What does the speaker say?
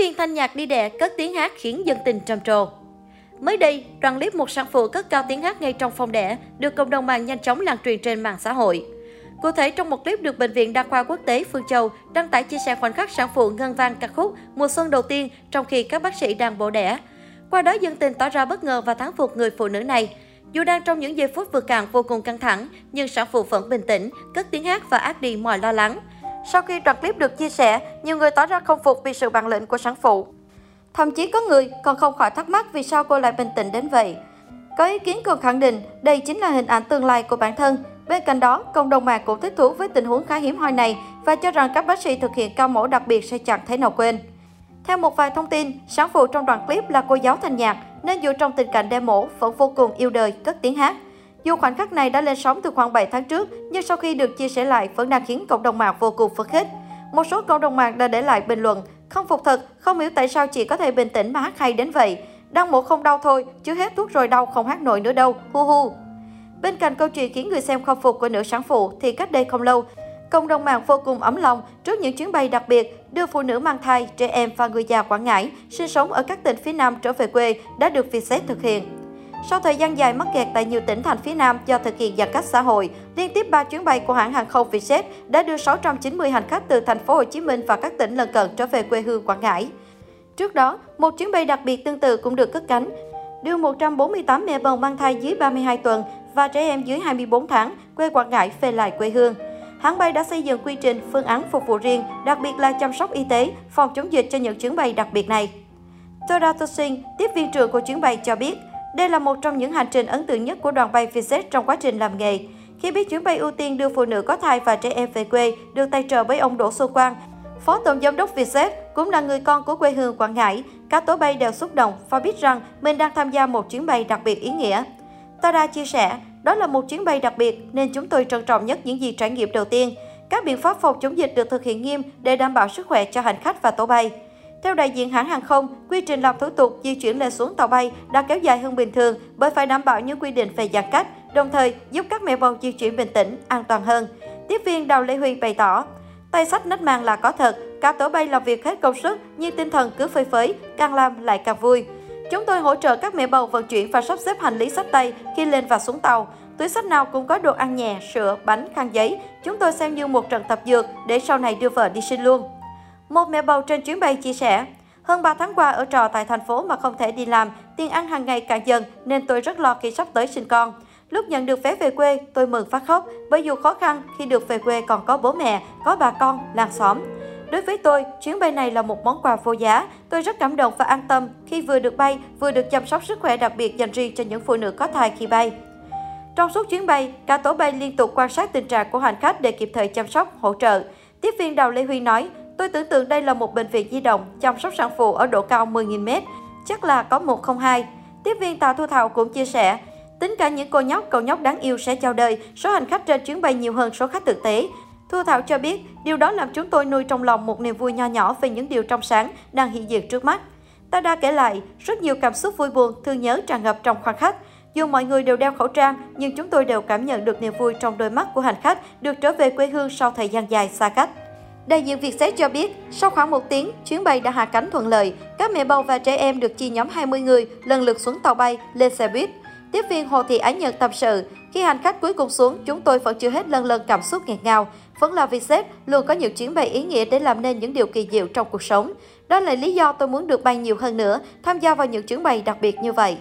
viên thanh nhạc đi đẻ cất tiếng hát khiến dân tình trầm trồ. Mới đây, đoạn clip một sản phụ cất cao tiếng hát ngay trong phòng đẻ được cộng đồng mạng nhanh chóng lan truyền trên mạng xã hội. Cụ thể, trong một clip được Bệnh viện Đa khoa Quốc tế Phương Châu đăng tải chia sẻ khoảnh khắc sản phụ ngân vang ca khúc Mùa xuân đầu tiên trong khi các bác sĩ đang bổ đẻ. Qua đó dân tình tỏ ra bất ngờ và thắng phục người phụ nữ này. Dù đang trong những giây phút vừa càng vô cùng căng thẳng, nhưng sản phụ vẫn bình tĩnh, cất tiếng hát và át đi mọi lo lắng. Sau khi đoạn clip được chia sẻ, nhiều người tỏ ra không phục vì sự bản lĩnh của sản phụ. Thậm chí có người còn không khỏi thắc mắc vì sao cô lại bình tĩnh đến vậy. Có ý kiến còn khẳng định đây chính là hình ảnh tương lai của bản thân. Bên cạnh đó, cộng đồng mạng cũng thích thú với tình huống khá hiếm hoi này và cho rằng các bác sĩ thực hiện cao mổ đặc biệt sẽ chẳng thể nào quên. Theo một vài thông tin, sản phụ trong đoạn clip là cô giáo thanh nhạc, nên dù trong tình cảnh đe mổ vẫn vô cùng yêu đời, cất tiếng hát. Dù khoảnh khắc này đã lên sóng từ khoảng 7 tháng trước, nhưng sau khi được chia sẻ lại vẫn đang khiến cộng đồng mạng vô cùng phấn khích. Một số cộng đồng mạng đã để lại bình luận, không phục thật, không hiểu tại sao chị có thể bình tĩnh mà hát hay đến vậy. Đang mổ không đau thôi, chứ hết thuốc rồi đau không hát nổi nữa đâu, hu hu. Bên cạnh câu chuyện khiến người xem không phục của nữ sản phụ thì cách đây không lâu, cộng đồng mạng vô cùng ấm lòng trước những chuyến bay đặc biệt đưa phụ nữ mang thai, trẻ em và người già Quảng Ngãi sinh sống ở các tỉnh phía Nam trở về quê đã được Vietjet thực hiện. Sau thời gian dài mắc kẹt tại nhiều tỉnh thành phía Nam do thực hiện giãn cách xã hội, liên tiếp 3 chuyến bay của hãng hàng không Vietjet đã đưa 690 hành khách từ thành phố Hồ Chí Minh và các tỉnh lân cận trở về quê hương Quảng Ngãi. Trước đó, một chuyến bay đặc biệt tương tự cũng được cất cánh, đưa 148 mẹ bầu mang thai dưới 32 tuần và trẻ em dưới 24 tháng quê Quảng Ngãi về lại quê hương. Hãng bay đã xây dựng quy trình, phương án phục vụ riêng, đặc biệt là chăm sóc y tế, phòng chống dịch cho những chuyến bay đặc biệt này. Tora Tosin, tiếp viên trưởng của chuyến bay cho biết, đây là một trong những hành trình ấn tượng nhất của đoàn bay Vietjet trong quá trình làm nghề. Khi biết chuyến bay ưu tiên đưa phụ nữ có thai và trẻ em về quê được tài trợ với ông Đỗ Xuân Quang, Phó Tổng Giám đốc Vietjet cũng là người con của quê hương Quảng Ngãi, các tổ bay đều xúc động và biết rằng mình đang tham gia một chuyến bay đặc biệt ý nghĩa. Tada chia sẻ, đó là một chuyến bay đặc biệt nên chúng tôi trân trọng nhất những gì trải nghiệm đầu tiên. Các biện pháp phòng chống dịch được thực hiện nghiêm để đảm bảo sức khỏe cho hành khách và tổ bay. Theo đại diện hãng hàng không, quy trình làm thủ tục di chuyển lên xuống tàu bay đã kéo dài hơn bình thường bởi phải đảm bảo những quy định về giãn cách, đồng thời giúp các mẹ bầu di chuyển bình tĩnh, an toàn hơn. Tiếp viên Đào Lê Huy bày tỏ, tay sách nách mang là có thật, cả tổ bay làm việc hết công sức nhưng tinh thần cứ phơi phới, càng làm lại càng vui. Chúng tôi hỗ trợ các mẹ bầu vận chuyển và sắp xếp hành lý sách tay khi lên và xuống tàu. Túi sách nào cũng có đồ ăn nhẹ, sữa, bánh, khăn giấy. Chúng tôi xem như một trận tập dược để sau này đưa vợ đi sinh luôn. Một mẹ bầu trên chuyến bay chia sẻ, hơn 3 tháng qua ở trò tại thành phố mà không thể đi làm, tiền ăn hàng ngày cạn dần nên tôi rất lo khi sắp tới sinh con. Lúc nhận được vé về quê, tôi mừng phát khóc bởi dù khó khăn khi được về quê còn có bố mẹ, có bà con, làng xóm. Đối với tôi, chuyến bay này là một món quà vô giá. Tôi rất cảm động và an tâm khi vừa được bay, vừa được chăm sóc sức khỏe đặc biệt dành riêng cho những phụ nữ có thai khi bay. Trong suốt chuyến bay, cả tổ bay liên tục quan sát tình trạng của hành khách để kịp thời chăm sóc, hỗ trợ. Tiếp viên Đào Lê Huy nói, tôi tưởng tượng đây là một bệnh viện di động chăm sóc sản phụ ở độ cao 10.000m, chắc là có 102. Tiếp viên Tào Thu Thảo cũng chia sẻ, tính cả những cô nhóc, cậu nhóc đáng yêu sẽ chào đời, số hành khách trên chuyến bay nhiều hơn số khách thực tế. Thu Thảo cho biết, điều đó làm chúng tôi nuôi trong lòng một niềm vui nho nhỏ về những điều trong sáng đang hiện diện trước mắt. Ta đã kể lại, rất nhiều cảm xúc vui buồn, thương nhớ tràn ngập trong khoang khách. Dù mọi người đều đeo khẩu trang, nhưng chúng tôi đều cảm nhận được niềm vui trong đôi mắt của hành khách được trở về quê hương sau thời gian dài xa cách. Đại diện Vietjet cho biết, sau khoảng một tiếng, chuyến bay đã hạ cánh thuận lợi. Các mẹ bầu và trẻ em được chia nhóm 20 người lần lượt xuống tàu bay, lên xe buýt. Tiếp viên Hồ Thị Ái Nhật tâm sự, khi hành khách cuối cùng xuống, chúng tôi vẫn chưa hết lần lần cảm xúc nghẹt ngào. Vẫn là Vietjet luôn có nhiều chuyến bay ý nghĩa để làm nên những điều kỳ diệu trong cuộc sống. Đó là lý do tôi muốn được bay nhiều hơn nữa, tham gia vào những chuyến bay đặc biệt như vậy.